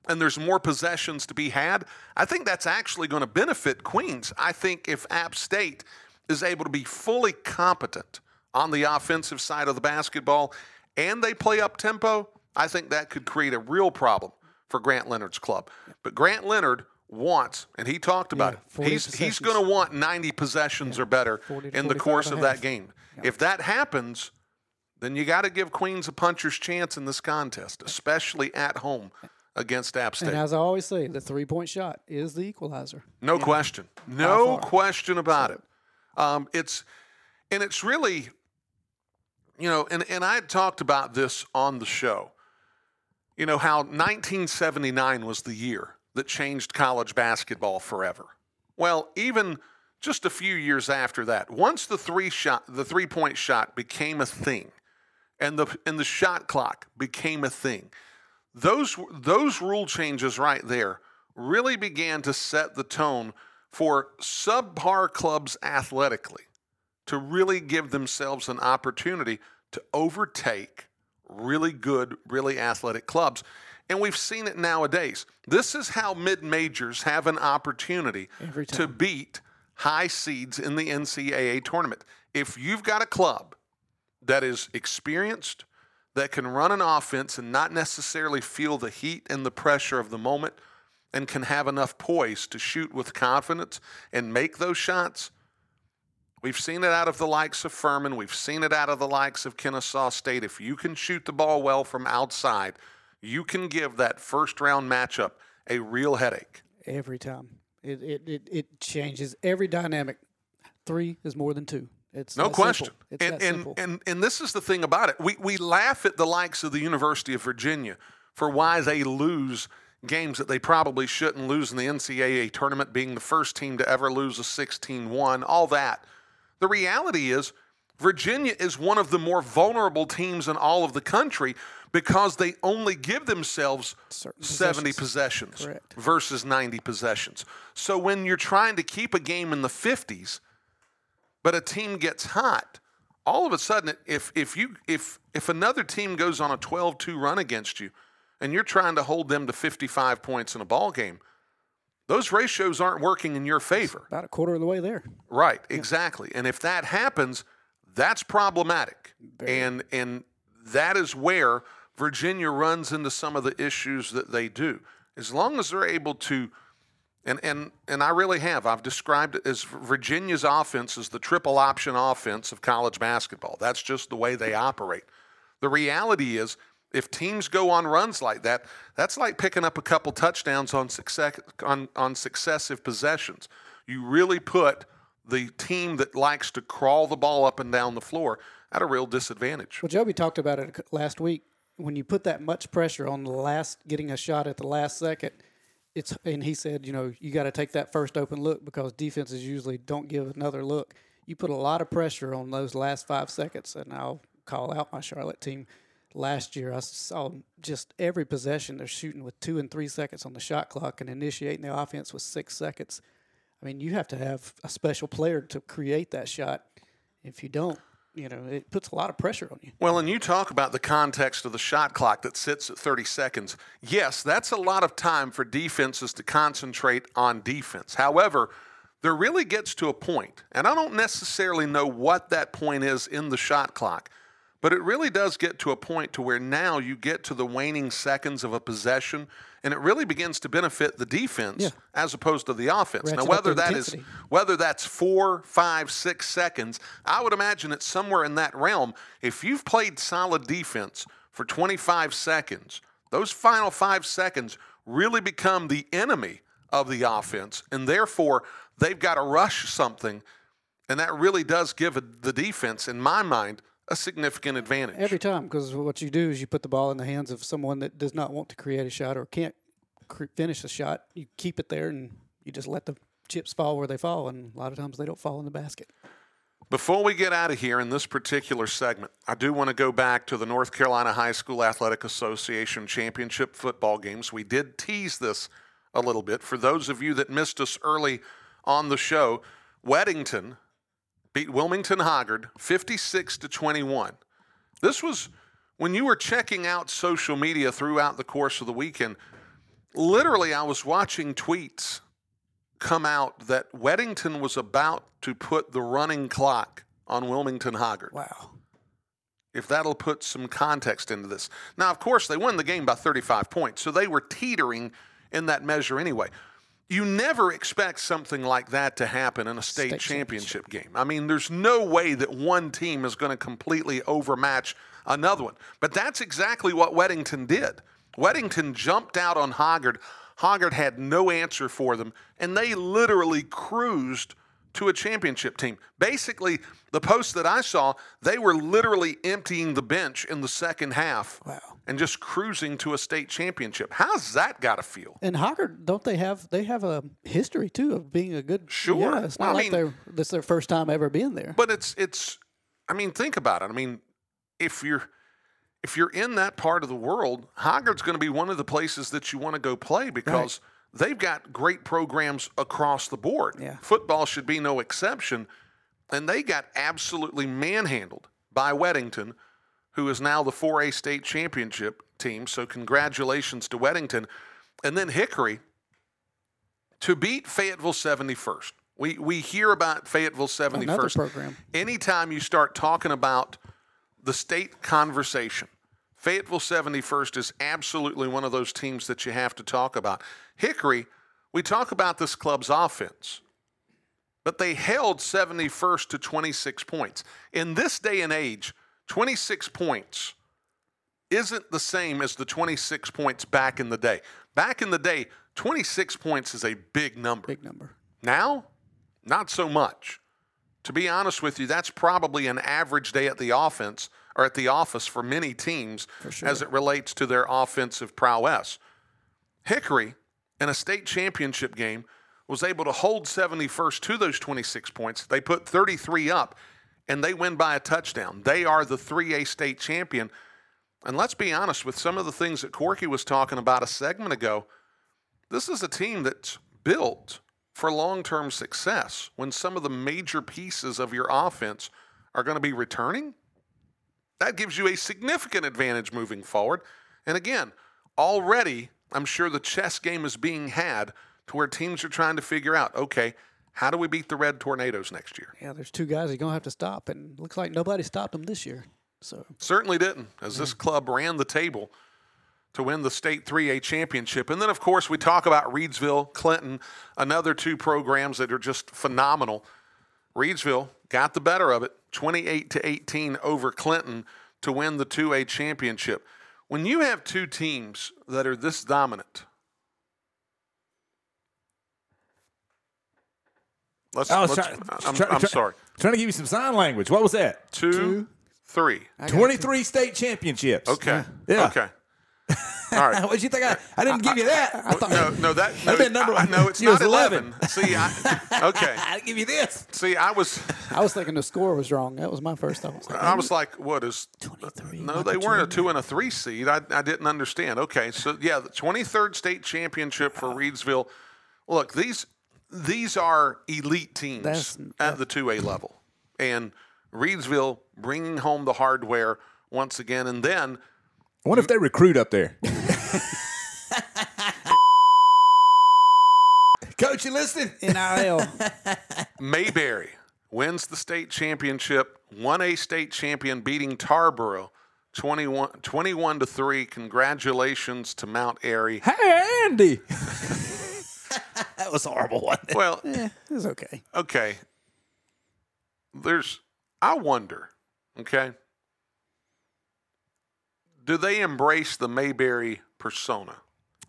[SPEAKER 1] and there's more possessions to be had, I think that's actually going to benefit Queens. I think if App State is able to be fully competent on the offensive side of the basketball and they play up tempo, I think that could create a real problem for Grant Leonard's club. But Grant Leonard wants, and he talked about
[SPEAKER 6] Yeah,
[SPEAKER 1] it, he's, he's going to want 90 possessions or better in the course of that game. If that happens, then you got to give Queens a puncher's chance in this contest, especially at home against App State.
[SPEAKER 6] And as I always say, the three point shot is the equalizer.
[SPEAKER 1] No question. No question about it. Um, it's and it's really, you know, and, and I had talked about this on the show. You know, how 1979 was the year that changed college basketball forever. Well, even just a few years after that, once the three shot the three point shot became a thing and the and the shot clock became a thing, those those rule changes right there really began to set the tone for subpar clubs athletically to really give themselves an opportunity to overtake really good, really athletic clubs. And we've seen it nowadays. This is how mid majors have an opportunity to beat high seeds in the NCAA tournament. If you've got a club that is experienced, that can run an offense and not necessarily feel the heat and the pressure of the moment, and can have enough poise to shoot with confidence and make those shots. We've seen it out of the likes of Furman. We've seen it out of the likes of Kennesaw State. If you can shoot the ball well from outside, you can give that first round matchup a real headache.
[SPEAKER 6] Every time. It, it, it, it changes every dynamic. Three is more than two. It's
[SPEAKER 1] No question.
[SPEAKER 6] It's
[SPEAKER 1] And, and, and, and this is the thing about it. We, we laugh at the likes of the University of Virginia for why they lose games that they probably shouldn't lose in the NCAA tournament, being the first team to ever lose a 16 1, all that. The reality is, Virginia is one of the more vulnerable teams in all of the country because they only give themselves
[SPEAKER 6] Certain
[SPEAKER 1] 70
[SPEAKER 6] possessions.
[SPEAKER 1] versus 90 possessions. So when you're trying to keep a game in the 50s, but a team gets hot, all of a sudden if if you if if another team goes on a 12-2 run against you and you're trying to hold them to 55 points in a ball game, those ratios aren't working in your favor.
[SPEAKER 6] About a quarter of the way there.
[SPEAKER 1] Right, exactly. And if that happens, that's problematic. And and that is where Virginia runs into some of the issues that they do. As long as they're able to And, and, and I really have. I've described it as Virginia's offense as the triple option offense of college basketball. That's just the way they operate. The reality is, if teams go on runs like that, that's like picking up a couple touchdowns on, success, on, on successive possessions. You really put the team that likes to crawl the ball up and down the floor at a real disadvantage.
[SPEAKER 6] Well, Joby talked about it last week. When you put that much pressure on the last, getting a shot at the last second, it's and he said, you know, you got to take that first open look because defenses usually don't give another look. You put a lot of pressure on those last five seconds, and I'll call out my Charlotte team. Last year, I saw just every possession they're shooting with two and three seconds on the shot clock and initiating the offense with six seconds. I mean, you have to have a special player to create that shot. If you don't, you know, it puts a lot of pressure on you.
[SPEAKER 1] Well, and you talk about the context of the shot clock that sits at 30 seconds. Yes, that's a lot of time for defenses to concentrate on defense. However, there really gets to a point, and I don't necessarily know what that point is in the shot clock, but it really does get to a point to where now you get to the waning seconds of a possession, and it really begins to benefit the defense
[SPEAKER 6] Yeah.
[SPEAKER 1] as opposed to the offense.
[SPEAKER 6] Ratchet
[SPEAKER 1] now, whether
[SPEAKER 6] the
[SPEAKER 1] that is
[SPEAKER 6] intensity.
[SPEAKER 1] whether that's four, five, six seconds, I would imagine it's somewhere in that realm. If you've played solid defense for 25 seconds, those final five seconds really become the enemy of the offense, and therefore they've got to rush something, and that really does give the defense, in my mind, a significant advantage.
[SPEAKER 6] Every time, because what you do is you put the ball in the hands of someone that does not want to create a shot or can't cr- finish a shot. You keep it there and you just let the chips fall where they fall, and a lot of times they don't fall in the basket.
[SPEAKER 1] Before we get out of here in this particular segment, I do want to go back to the North Carolina High School Athletic Association championship football games. We did tease this a little bit. For those of you that missed us early on the show, Weddington beat Wilmington Hoggard 56 to 21. This was when you were checking out social media throughout the course of the weekend. Literally, I was watching tweets come out that Weddington was about to put the running clock on Wilmington Hoggard.
[SPEAKER 6] Wow.
[SPEAKER 1] If that'll put some context into this. Now, of course, they won the game by 35 points, so they were teetering in that measure anyway. You never expect something like that to happen in a state,
[SPEAKER 6] State
[SPEAKER 1] championship game. I mean, there's no way that one team is going to completely overmatch another one. But that's exactly what Weddington did. Weddington jumped out on Hoggard. Hoggard had no answer for them, and they literally cruised to a championship team. Basically, the post that I saw, they were literally emptying the bench in the second half
[SPEAKER 6] Wow.
[SPEAKER 1] and just cruising to a state championship. How's that got to feel?
[SPEAKER 6] And Hoggard, don't they have they have a history too of being a good?
[SPEAKER 1] Sure.
[SPEAKER 6] Yeah, it's not
[SPEAKER 1] Well, I
[SPEAKER 6] like
[SPEAKER 1] mean-
[SPEAKER 6] they're this their first time ever being there.
[SPEAKER 1] But it's it's I mean, think about it. I mean, if you're if you're in that part of the world, Hoggard's going to be one of the places that you want to go play because they've got great programs across the board.
[SPEAKER 6] Yeah.
[SPEAKER 1] Football should be no exception. And they got absolutely manhandled by Weddington, who is now the 4A state championship team. So congratulations to Weddington. And then Hickory to beat Fayetteville 71st. We, we hear about Fayetteville 71st.
[SPEAKER 6] Another program.
[SPEAKER 1] Anytime you start talking about the state conversation, Fayetteville 71st is absolutely one of those teams that you have to talk about. Hickory, we talk about this club's offense, but they held 71st to 26 points. In this day and age, 26 points isn't the same as the 26 points back in the day. Back in the day, 26 points is a big number.
[SPEAKER 6] Big number.
[SPEAKER 1] Now, not so much. To be honest with you, that's probably an average day at the offense or at the office for many teams as it relates to their offensive prowess. Hickory, in a state championship game, was able to hold 71st to those 26 points. They put 33 up and they win by a touchdown. They are the 3A state champion. And let's be honest, with some of the things that Corky was talking about a segment ago, this is a team that's built for long term success when some of the major pieces of your offense are going to be returning. That gives you a significant advantage moving forward. And again, already, I'm sure the chess game is being had to where teams are trying to figure out okay, how do we beat the Red Tornadoes next year?
[SPEAKER 6] Yeah, there's two guys you're gonna have to stop, and looks like nobody stopped them this year. So
[SPEAKER 1] Certainly didn't, as this club ran the table to win the state 3A championship. And then, of course, we talk about Reidsville, Clinton, another two programs that are just phenomenal. Reidsville got the better of it, 28 to 18 over Clinton to win the 2A championship. When you have two teams that are this dominant, let's.
[SPEAKER 7] I was
[SPEAKER 1] let's
[SPEAKER 7] trying-
[SPEAKER 1] I'm,
[SPEAKER 7] try-
[SPEAKER 1] I'm
[SPEAKER 7] try-
[SPEAKER 1] sorry.
[SPEAKER 7] Trying to give you some sign language. What was that?
[SPEAKER 1] Two, three.
[SPEAKER 7] 23 state championships.
[SPEAKER 1] Okay.
[SPEAKER 7] Yeah.
[SPEAKER 1] Okay. All right.
[SPEAKER 7] What'd you think? I, I didn't give you that.
[SPEAKER 1] I thought, no, no, that no,
[SPEAKER 7] That'd been number-
[SPEAKER 1] I- no, it's
[SPEAKER 7] you
[SPEAKER 1] not 11.
[SPEAKER 7] 11.
[SPEAKER 1] See, I, okay.
[SPEAKER 7] I didn't give you this.
[SPEAKER 1] See, I was,
[SPEAKER 6] I was thinking the score was wrong. That was my first thought. Like,
[SPEAKER 1] I was like, what is?
[SPEAKER 6] 23.
[SPEAKER 1] No, they weren't a two and a three seed. I, I didn't understand. Okay, so yeah, the 23rd state championship for Reidsville. Look, these these are elite teams
[SPEAKER 6] That's-
[SPEAKER 1] at the 2A level, and Reidsville bringing home the hardware once again, and then
[SPEAKER 7] I wonder if they recruit up there. Coach, you listening?
[SPEAKER 6] NIL.
[SPEAKER 1] Mayberry wins the state championship, 1A state champion, beating Tarboro 21, 21 to 3. Congratulations to Mount Airy.
[SPEAKER 7] Hey, Andy. that was a horrible, wasn't it?
[SPEAKER 1] Well,
[SPEAKER 6] it was okay.
[SPEAKER 1] okay. There's, I wonder, okay, do they embrace the Mayberry persona?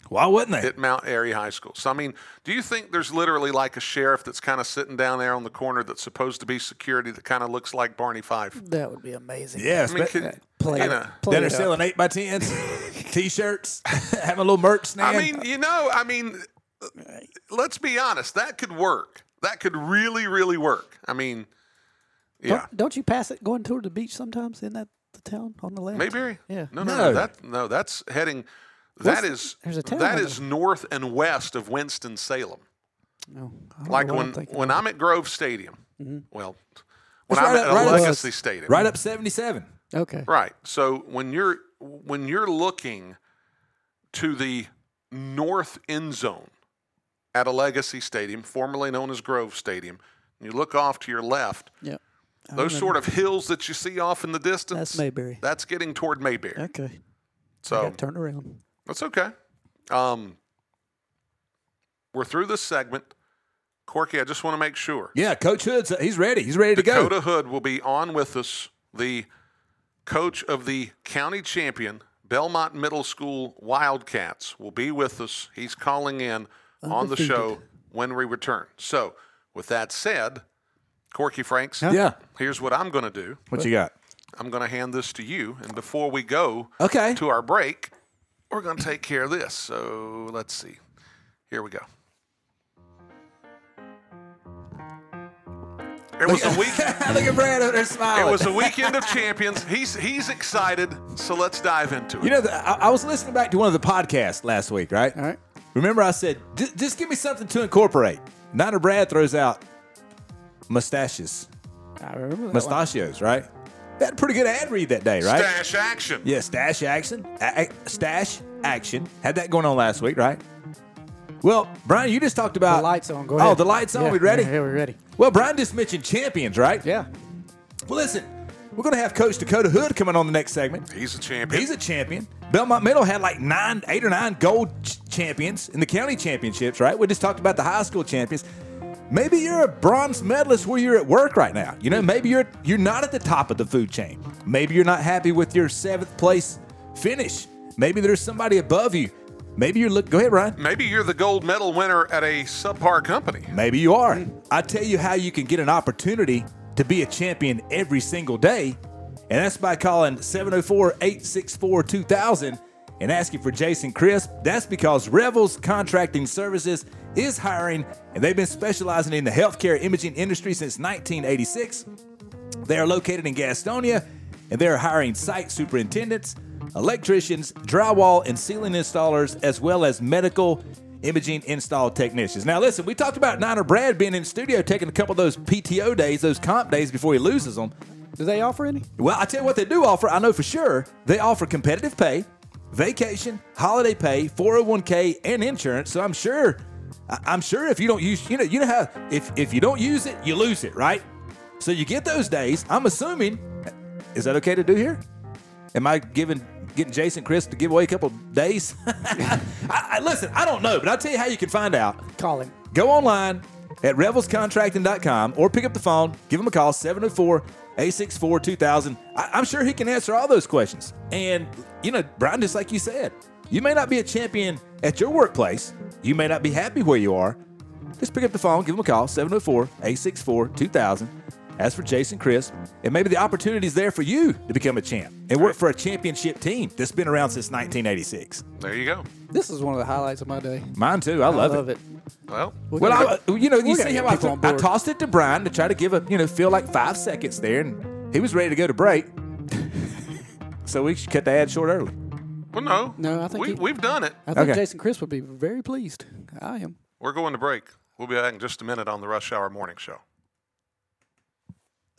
[SPEAKER 7] Why wouldn't they?
[SPEAKER 1] at Mount Airy High School. So, I mean, do you think there's literally like a sheriff that's kind of sitting down there on the corner that's supposed to be security that kind of looks like Barney Fife?
[SPEAKER 6] That would be amazing.
[SPEAKER 7] Yeah,
[SPEAKER 1] I mean,
[SPEAKER 7] spe-
[SPEAKER 1] could,
[SPEAKER 6] Play
[SPEAKER 1] you
[SPEAKER 6] it.
[SPEAKER 1] know,
[SPEAKER 6] Play
[SPEAKER 7] then they're selling eight by tens, t-shirts, having a little merch stand.
[SPEAKER 1] I mean, you know, I mean, let's be honest, that could work. That could really, really work. I mean, yeah.
[SPEAKER 6] Don't, don't you pass it going toward the beach sometimes in that the town on the left?
[SPEAKER 1] Mayberry?
[SPEAKER 6] Yeah.
[SPEAKER 1] No, no,
[SPEAKER 7] No.
[SPEAKER 1] no. That no, that's heading. That
[SPEAKER 6] What's-
[SPEAKER 1] is
[SPEAKER 6] there's a town
[SPEAKER 1] that
[SPEAKER 6] on
[SPEAKER 1] is north and west of Winston Salem.
[SPEAKER 6] No, oh, I don't
[SPEAKER 1] Like
[SPEAKER 6] know what I'm
[SPEAKER 1] when
[SPEAKER 6] thinking
[SPEAKER 1] when. I'm at Grove Stadium. Mm-hmm. Well, when
[SPEAKER 7] It's
[SPEAKER 1] I'm
[SPEAKER 7] right
[SPEAKER 1] at
[SPEAKER 7] up- right
[SPEAKER 1] a
[SPEAKER 7] up-
[SPEAKER 1] Legacy Stadium.
[SPEAKER 7] right up 77.
[SPEAKER 6] Okay.
[SPEAKER 1] Right. So when you're when you're looking to the north end zone at a Legacy Stadium, formerly known as Grove Stadium, and you look off to your left,
[SPEAKER 6] Yeah. I
[SPEAKER 1] those
[SPEAKER 6] remember.
[SPEAKER 1] sort of hills that you see off in the distance,
[SPEAKER 6] That's Mayberry.
[SPEAKER 1] That's getting toward Mayberry.
[SPEAKER 6] Okay.
[SPEAKER 1] So
[SPEAKER 6] Got turn around.
[SPEAKER 1] that's okay. Um, we're through this segment. Corky, I just want to make sure.
[SPEAKER 7] Yeah, Coach Hood's he's ready. He's ready to go.
[SPEAKER 1] Dakota Hood will be on with us, the coach of the county champion Belmont Middle School Wildcats will be with us. He's calling in on the show when we return. So, with that said, Corky Franks,
[SPEAKER 7] Yeah.
[SPEAKER 1] here's what I'm going to do.
[SPEAKER 7] What you got?
[SPEAKER 1] I'm going to hand this to you, and before we go
[SPEAKER 7] Okay.
[SPEAKER 1] to our break, we're going to take care of this. So, let's see. Here we go. It was a week.
[SPEAKER 7] Look at Brad over there smiling.
[SPEAKER 1] It was a weekend of champions. He's he's excited, so let's dive into it.
[SPEAKER 7] You know, the, I, I was listening back to one of the podcasts last week, right?
[SPEAKER 6] All right.
[SPEAKER 7] Remember, I said, just give me something to incorporate. Niner Brad throws out mustaches,
[SPEAKER 6] I remember that one.
[SPEAKER 7] mustachios, right? They had a pretty good ad read that day, right?
[SPEAKER 1] Stash action.
[SPEAKER 7] Yeah, stash action. A- a- stash action. Had that going on last week, right? Well, Brian, you just talked about
[SPEAKER 6] The lights on. Go
[SPEAKER 7] Oh, the lights on.
[SPEAKER 6] Yeah,
[SPEAKER 7] we ready?
[SPEAKER 6] Yeah, yeah, we're ready.
[SPEAKER 7] Well, Brian just mentioned champions, right?
[SPEAKER 6] Yeah.
[SPEAKER 7] Well, listen, we're going to have Coach Dakota Hood coming on the next segment.
[SPEAKER 1] He's a champion.
[SPEAKER 7] He's a champion. Belmont Middle had like nine, eight or nine gold ch- champions in the county championships, right? We just talked about the high school champions. Maybe you're a bronze medalist where you're at work right now. You know, maybe you're you're not at the top of the food chain. Maybe you're not happy with your seventh place finish. Maybe there's somebody above you. Maybe you're look. Go ahead, Ryan.
[SPEAKER 1] Maybe you're the gold medal winner at a subpar company.
[SPEAKER 7] Maybe you are. I tell you how you can get an opportunity to be a champion every single day, and that's by calling 704 864 2000 and asking for Jason Crisp. That's because Revels Contracting Services is hiring, and they've been specializing in the healthcare imaging industry since 1986. They are located in Gastonia, and they are hiring site superintendents, electricians, drywall and ceiling installers, as well as medical imaging install technicians. Now, listen, we talked about Niner Brad being in studio taking a couple of those PTO days, those comp days before he loses them.
[SPEAKER 6] Do they offer any?
[SPEAKER 7] Well, I tell you what they do offer. I know for sure they offer competitive pay, vacation, holiday pay, 401k, and insurance. So I'm sure, I'm sure if you don't use, you know, you know how if if you don't use it, you lose it, right? So you get those days. I'm assuming. Is that okay to do here? Am I giving getting Jason Crisp to give away a couple days? I, I, listen, I don't know, but I'll tell you how you can find out.
[SPEAKER 6] Call him.
[SPEAKER 7] Go online at revelscontracting.com or pick up the phone, give him a call, 704 864 2000. I'm sure he can answer all those questions. And, you know, Brian, just like you said, you may not be a champion at your workplace, you may not be happy where you are. Just pick up the phone, give him a call, 704 864 2000. As for Jason Crisp, and maybe the opportunity is there for you to become a champ and work for a championship team that's been around since 1986.
[SPEAKER 1] There you go.
[SPEAKER 6] This is one of the highlights of my day.
[SPEAKER 7] Mine too. I love, it.
[SPEAKER 6] I love
[SPEAKER 7] it.
[SPEAKER 6] it.
[SPEAKER 1] Well,
[SPEAKER 7] Well, I, you know, you see how I,
[SPEAKER 6] people
[SPEAKER 7] I tossed it to Brian to try to give a, you know, feel like five seconds there, and he was ready to go to break. so we should cut the ad short early.
[SPEAKER 1] well, no.
[SPEAKER 6] No, I think
[SPEAKER 1] we,
[SPEAKER 6] he-
[SPEAKER 1] we've done it.
[SPEAKER 6] I think
[SPEAKER 7] Okay.
[SPEAKER 6] Jason Crisp would be very pleased. I am.
[SPEAKER 1] We're going to break. We'll be back in just a minute on the Rush Hour Morning Show.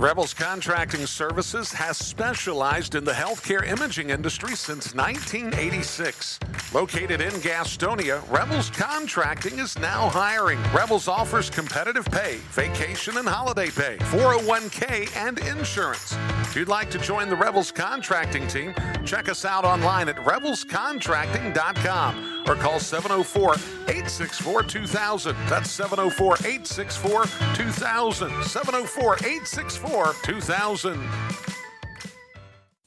[SPEAKER 1] Revels Contracting Services has specialized in the healthcare imaging industry since 1986. Located in Gastonia, Revels Contracting is now hiring. Revels offers competitive pay, vacation and holiday pay, 401k, and insurance. If you'd like to join the Revels Contracting team, check us out online at revelscontracting.com or call 704 864 2000. That's 704 864 2000. 704 864 2000.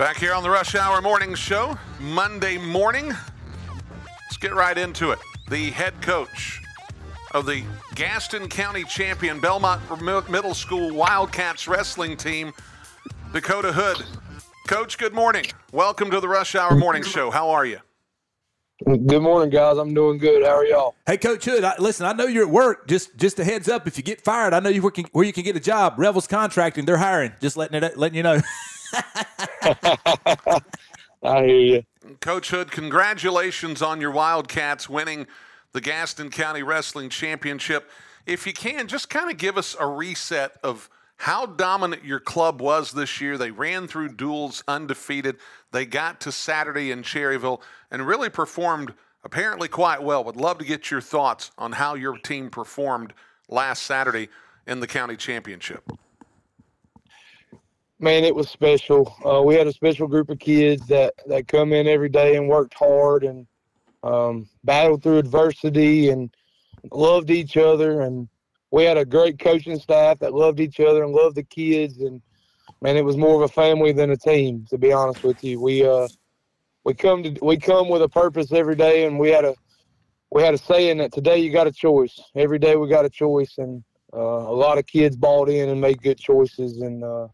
[SPEAKER 1] Back here on the Rush Hour Morning Show, Monday morning. Let's get right into it. The head coach of the Gaston County champion Belmont Middle School Wildcats wrestling team, Dakota Hood. Coach, good morning. Welcome to the Rush Hour Morning Show. How are you?
[SPEAKER 9] Good morning, guys. I'm doing good. How are y'all?
[SPEAKER 7] Hey, Coach Hood, I, listen, I know you're at work. Just just a heads up, if you get fired, I know you working where you can get a job. Revels Contracting, they're hiring. Just letting it letting you know.
[SPEAKER 9] I hear you.
[SPEAKER 1] Coach Hood, congratulations on your Wildcats winning the Gaston County Wrestling Championship. If you can, just kind of give us a reset of how dominant your club was this year. They ran through duels undefeated. They got to Saturday in Cherryville and really performed apparently quite well. Would love to get your thoughts on how your team performed last Saturday in the county championship.
[SPEAKER 9] Man, it was special. Uh, we had a special group of kids that, that come in every day and worked hard and um, battled through adversity and loved each other. And we had a great coaching staff that loved each other and loved the kids. And man, it was more of a family than a team. To be honest with you, we uh, we come to we come with a purpose every day, and we had a we had a saying that today you got a choice. Every day we got a choice, and uh, a lot of kids bought in and made good choices, and uh,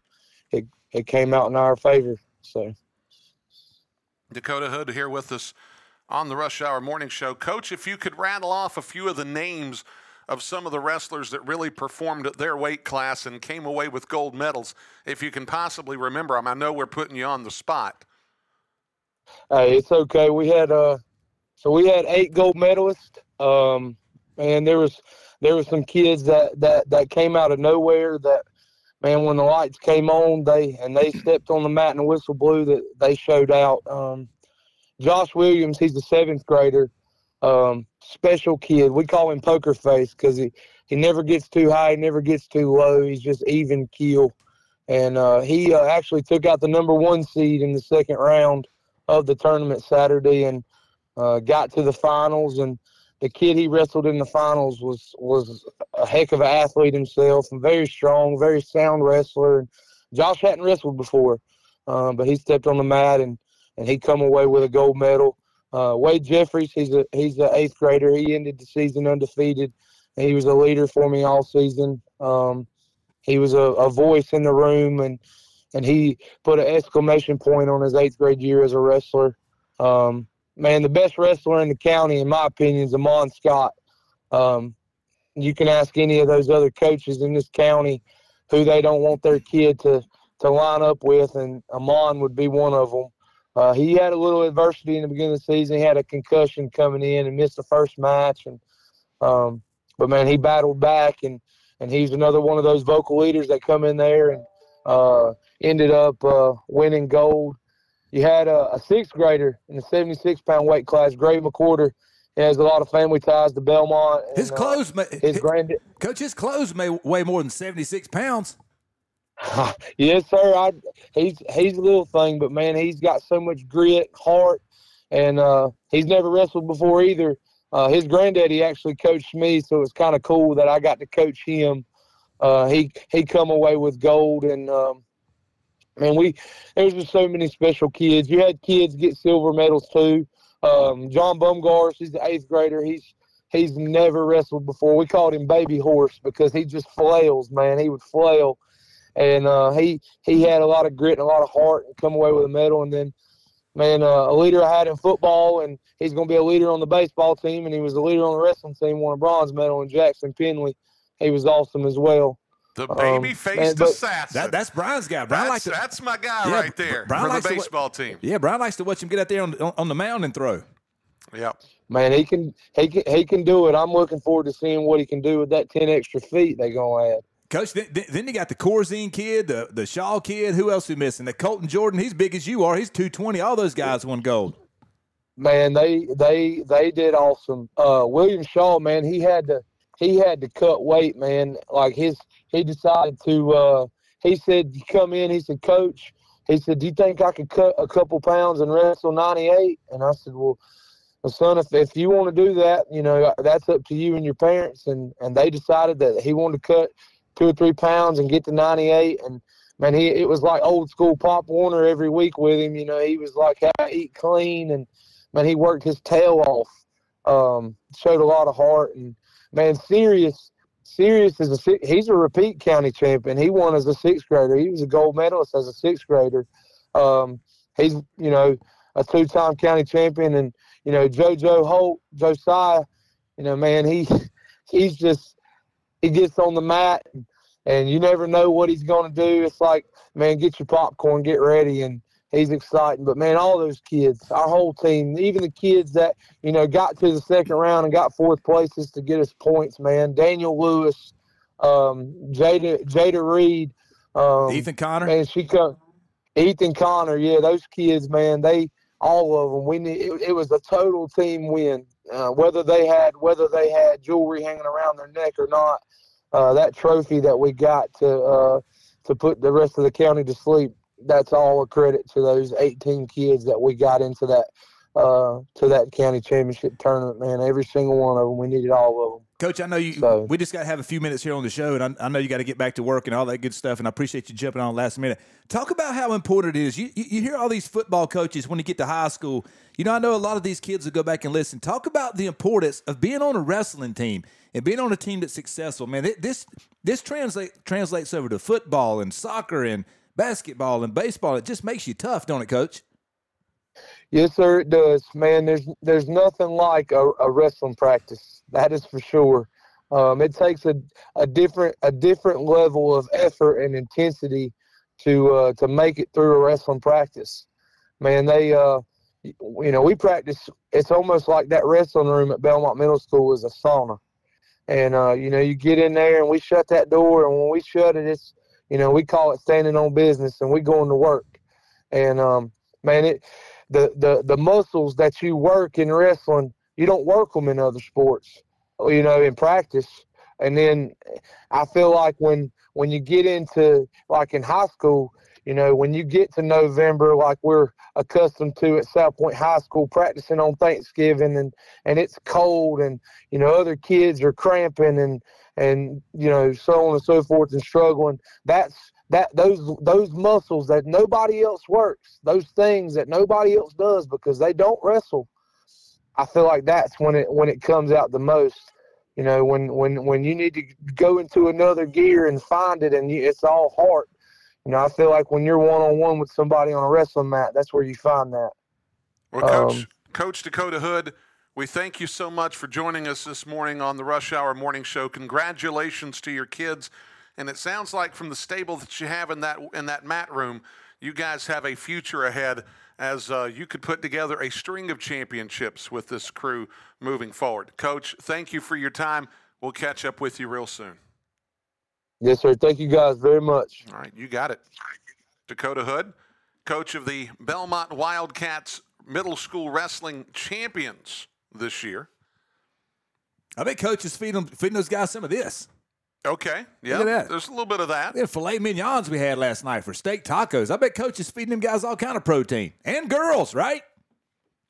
[SPEAKER 9] it it came out in our favor. So.
[SPEAKER 1] Dakota Hood here with us on the Rush Hour Morning Show. Coach, if you could rattle off a few of the names of some of the wrestlers that really performed at their weight class and came away with gold medals, if you can possibly remember them. I know we're putting you on the spot.
[SPEAKER 9] Hey, it's okay. We had uh, so we had eight gold medalists. Um, and there was there was some kids that that that came out of nowhere that man when the lights came on they and they stepped on the mat and the whistle blew that they showed out. Um, josh williams he's a seventh grader um, special kid. We call him poker face because he he never gets too high he never gets too low. He's just even keel. And uh, he uh, actually took out the number one seed in the second round of the tournament saturday and uh, got to the finals. And the kid he wrestled in the finals was was a heck of an athlete himself and very strong, very sound wrestler. Josh hadn't wrestled before, um, but he stepped on the mat and and he come away with a gold medal. Uh, Wade Jeffries, he's a he's an eighth grader. He ended the season undefeated. He was a leader for me all season. Um, he was a, a voice in the room, and and he put an exclamation point on his eighth grade year as a wrestler. Um, man, the best wrestler in the county, in my opinion, is Amon Scott. Um, you can ask any of those other coaches in this county who they don't want their kid to to line up with, and Amon would be one of them. Uh, he had a little adversity in the beginning of the season. He had a concussion coming in and missed the first match, and um, but man, he battled back, and and he's another one of those vocal leaders that come in there and uh, ended up uh, winning gold you had a, a sixth grader in the 76 pound weight class, Gray McWhorter. He has a lot of family ties to Belmont. And,
[SPEAKER 7] his clothes,
[SPEAKER 9] uh, may, his grand,
[SPEAKER 7] coach, his clothes may weigh more than 76 pounds.
[SPEAKER 9] yes, sir. I, he's he's a little thing, but man, he's got so much grit, heart, and uh, he's never wrestled before either. Uh, his granddaddy actually coached me, so it's kind of cool that I got to coach him. Uh, he he come away with gold, and um, man, we there was just so many special kids. You had kids get silver medals too. Um, John Bumgars, he's the eighth grader. He's he's never wrestled before. We called him Baby Horse because he just flails, man. He would flail, and uh, he he had a lot of grit and a lot of heart and come away with a medal. And then, man, uh, a leader I had in football, and he's going to be a leader on the baseball team, and he was a leader on the wrestling team. Won a bronze medal in Jackson Penley. He was awesome as well.
[SPEAKER 1] The baby faced um, assassin.
[SPEAKER 7] That, that's Brian's guy. Brian
[SPEAKER 1] that's,
[SPEAKER 7] likes to,
[SPEAKER 1] that's my guy yeah, right there Brian for the baseball
[SPEAKER 7] to,
[SPEAKER 1] team.
[SPEAKER 7] Yeah, Brian likes to watch him get out there on, on, on the mound and throw.
[SPEAKER 1] Yep.
[SPEAKER 9] Man, he can he can he can do it. I'm looking forward to seeing what he can do with that ten extra feet they gonna add.
[SPEAKER 7] Coach, then, then you got the Corzine kid, the the Shaw kid. Who else we missing? The Colton Jordan. He's big as you are. He's two twenty. All those guys won gold.
[SPEAKER 9] Man, they they they did awesome. Uh, William Shaw, man, he had to he had to cut weight, man. Like his he decided to. Uh, he said, "You come in." He said, "Coach," he said, "Do you think I could cut a couple pounds and wrestle 98?" And I said, "Well." Son, if, if you want to do that, you know that's up to you and your parents. And and they decided that he wanted to cut two or three pounds and get to 98. And man, he it was like old school Pop Warner every week with him. You know, he was like, "I eat clean," and man, he worked his tail off. Um, showed a lot of heart, and man, serious Sirius is a he's a repeat county champion. He won as a sixth grader. He was a gold medalist as a sixth grader. Um, he's you know a two-time county champion, and you know JoJo Holt, Josiah. You know, man, he he's just he gets on the mat, and, and you never know what he's going to do. It's like, man, get your popcorn, get ready, and he's exciting. But man, all those kids, our whole team, even the kids that you know got to the second round and got fourth places to get us points, man. Daniel Lewis, um, Jada Jada Reed, um,
[SPEAKER 7] Ethan Connor,
[SPEAKER 9] and she come. Ethan Connor, yeah, those kids, man, they all of them. We need, it, it was a total team win. Uh, whether they had whether they had jewelry hanging around their neck or not, uh, that trophy that we got to uh, to put the rest of the county to sleep that's all a credit to those 18 kids that we got into that uh, to that county championship tournament. Man, every single one of them, we needed all of them.
[SPEAKER 7] Coach, I know you.
[SPEAKER 9] So-
[SPEAKER 7] we just got to have a few minutes here on the show, and I, I know you got to get back to work and all that good stuff. And I appreciate you jumping on last minute. Talk about how important it is. You, you you hear all these football coaches when you get to high school. You know, I know a lot of these kids will go back and listen. Talk about the importance of being on a wrestling team and being on a team that's successful. Man, this this translate translates over to football and soccer and basketball and baseball. It just makes you tough, don't it, Coach?
[SPEAKER 9] Yes, sir, it does. Man, there's there's nothing like a, a wrestling practice. That is for sure. Um, it takes a, a different a different level of effort and intensity to uh, to make it through a wrestling practice. Man, they uh, you know we practice. It's almost like that wrestling room at Belmont Middle School is a sauna, and uh, you know you get in there and we shut that door, and when we shut it, it's you know we call it standing on business, and we going to work. And um, man, it the, the the muscles that you work in wrestling, you don't work them in other sports, you know, in practice. And then I feel like when when you get into like in high school, you know, when you get to November, like we're accustomed to at South Point High School, practicing on Thanksgiving, and and it's cold, and you know other kids are cramping, and and you know so on and so forth, and struggling. That's that those those muscles that nobody else works, those things that nobody else does because they don't wrestle. I feel like that's when it when it comes out the most. You know, when when when you need to go into another gear and find it, and you, it's all heart. You know, I feel like when you're one on one with somebody on a wrestling mat, that's where you find that.
[SPEAKER 1] Well, Coach,
[SPEAKER 9] Um,
[SPEAKER 1] Coach Dakota Hood, we thank you so much for joining us this morning on the Rush Hour Morning Show. Congratulations to your kids, and it sounds like from the stable that you have in that in that mat room, you guys have a future ahead as uh, you could put together a string of championships with this crew moving forward. Coach, thank you for your time. We'll catch up with you real soon.
[SPEAKER 9] Yes, sir. Thank you guys very much.
[SPEAKER 1] All right, you got it. Dakota Hood, coach of the Belmont Wildcats middle school wrestling champions this year.
[SPEAKER 7] I bet Coach is feeding feeding those guys some of this.
[SPEAKER 1] Okay, yeah,
[SPEAKER 7] Look at that.
[SPEAKER 1] there's a little bit of that.
[SPEAKER 7] Yeah, filet mignons we had last night for steak tacos. I bet Coach is feeding them guys all kind of protein and girls, right?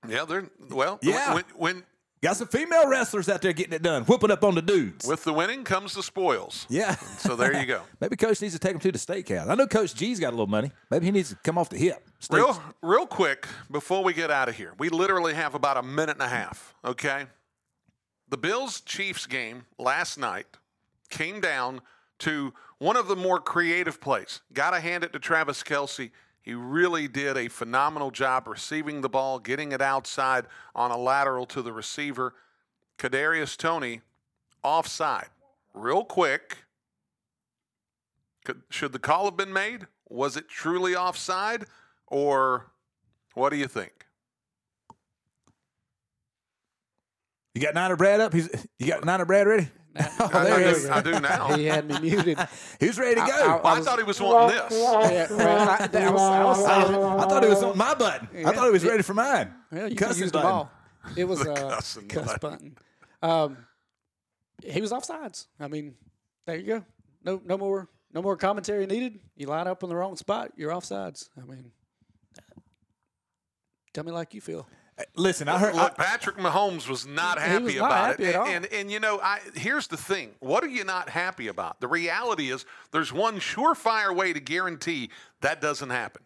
[SPEAKER 1] Yeah, they're well.
[SPEAKER 7] Yeah.
[SPEAKER 1] When, when
[SPEAKER 7] Got some female wrestlers out there getting it done, whooping up on the dudes.
[SPEAKER 1] with the winning comes the spoils.
[SPEAKER 7] yeah.
[SPEAKER 1] So there you go.
[SPEAKER 7] Maybe Coach needs to take them to the steakhouse. I know Coach G's got a little money. Maybe he needs to come off the hip. Steaks.
[SPEAKER 1] Real, real quick before we get out of here, we literally have about a minute and a half. Okay, the Bills Chiefs game last night came down to one of the more creative plays. Got to hand it to Travis Kelce. He really did a phenomenal job receiving the ball, getting it outside on a lateral to the receiver. Kadarius Toney offside. Real quick, could, should the call have been made? Was it truly offside, or what do you think?
[SPEAKER 7] You got Niner Brad up? He's, you got Niner Brad ready? Oh,
[SPEAKER 1] I,
[SPEAKER 7] there
[SPEAKER 1] do. I do now.
[SPEAKER 6] He had me muted.
[SPEAKER 7] He's ready to go.
[SPEAKER 6] I-
[SPEAKER 1] I, thought he was wanting this.
[SPEAKER 6] Yeah, well, I, I was, I was
[SPEAKER 7] I,
[SPEAKER 6] saying,
[SPEAKER 7] I thought he was on my button. I thought he was ready for mine.
[SPEAKER 6] well, you could
[SPEAKER 7] Cussing
[SPEAKER 6] the
[SPEAKER 7] button.
[SPEAKER 6] ball. It was
[SPEAKER 1] a
[SPEAKER 6] uh, cuss
[SPEAKER 1] button.
[SPEAKER 6] button. Um, he was offsides. I mean, there you go. No, no more, no more commentary needed. You line up in the wrong spot, you're offsides. I mean, tell me like you feel.
[SPEAKER 7] Listen, I heard. I,
[SPEAKER 1] Look, Patrick Mahomes was not
[SPEAKER 6] He
[SPEAKER 1] happy
[SPEAKER 6] was not
[SPEAKER 1] about
[SPEAKER 6] happy
[SPEAKER 1] it.
[SPEAKER 6] at all.
[SPEAKER 1] And, and and you know, I here's the thing. What are you not happy about? The reality is there's one surefire way to guarantee that doesn't happen.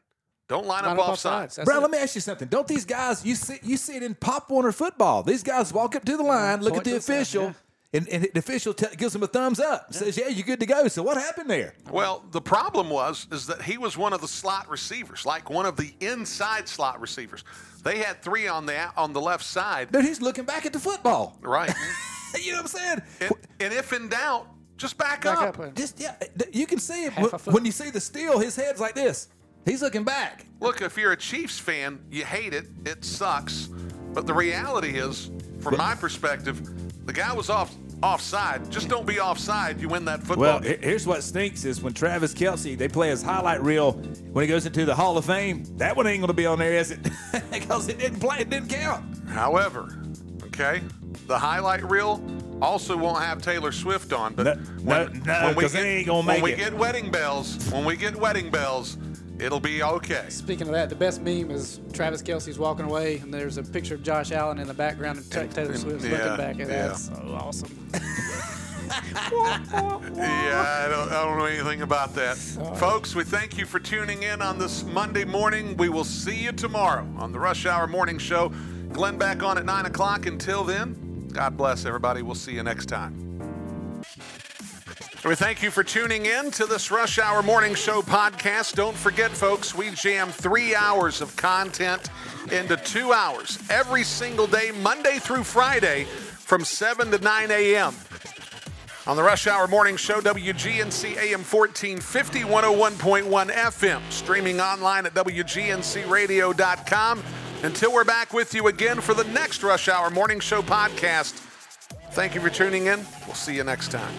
[SPEAKER 1] Don't line,
[SPEAKER 6] Line
[SPEAKER 1] up
[SPEAKER 6] up
[SPEAKER 1] offside.
[SPEAKER 6] offsides. That's
[SPEAKER 7] Bro,
[SPEAKER 6] it.
[SPEAKER 7] let me ask you something. Don't these guys you see you see it in Pop Warner football? These guys walk up to the line, mm-hmm. look at the
[SPEAKER 6] to the side,
[SPEAKER 7] official,
[SPEAKER 6] yeah.
[SPEAKER 7] And, and the official t- gives him a thumbs up. Says, "Yeah, you're good to go." So what happened there?
[SPEAKER 1] Well, the problem was is that he was one of the slot receivers, like one of the inside slot receivers. They had three on the on the left side,
[SPEAKER 7] Dude, he's looking back at the football.
[SPEAKER 1] right?
[SPEAKER 7] you know what I'm saying?
[SPEAKER 1] and, and if in doubt, just back,
[SPEAKER 6] Back
[SPEAKER 1] up.
[SPEAKER 6] up and-
[SPEAKER 7] Just yeah, you can see it when, when you see the steal. His head's like this. He's looking back.
[SPEAKER 1] Look, if you're a Chiefs fan, you hate it. It sucks. But the reality is, from my perspective, the guy was off offside. Just don't be offside. You win that football
[SPEAKER 7] Well,
[SPEAKER 1] game.
[SPEAKER 7] he- here's what stinks is when Travis Kelce they play his highlight reel when he goes into the Hall of Fame. That one ain't going to be on there, is it? because it didn't play. It didn't count.
[SPEAKER 1] However, okay, the highlight reel Also, won't have Taylor Swift on, but
[SPEAKER 7] No,
[SPEAKER 1] when,
[SPEAKER 7] no,
[SPEAKER 1] when we get, when we get wedding bells, when we get wedding bells, it'll be okay.
[SPEAKER 6] Speaking of that, the best meme is Travis Kelce's walking away, and there's a picture of Josh Allen in the background, and Ta- Taylor Swift's
[SPEAKER 1] yeah,
[SPEAKER 6] looking back at
[SPEAKER 1] yeah.
[SPEAKER 6] that. So awesome.
[SPEAKER 1] Yeah, I don't, I don't know anything about that. Folks, we thank you for tuning in on this Monday morning. We will see you tomorrow on the Rush Hour Morning Show. Glenn back on at 9 o'clock. Until then, God bless everybody. We'll see you next time. We thank you for tuning in to this Rush Hour Morning Show podcast. Don't forget, folks, we jam three hours of content into two hours every single day, Monday through Friday, from 7 to 9 a.m. On the Rush Hour Morning Show, WGNC AM 1450, 101.1 FM, streaming online at WGNCradio.com. Until we're back with you again for the next Rush Hour Morning Show podcast, thank you for tuning in. We'll see you next time.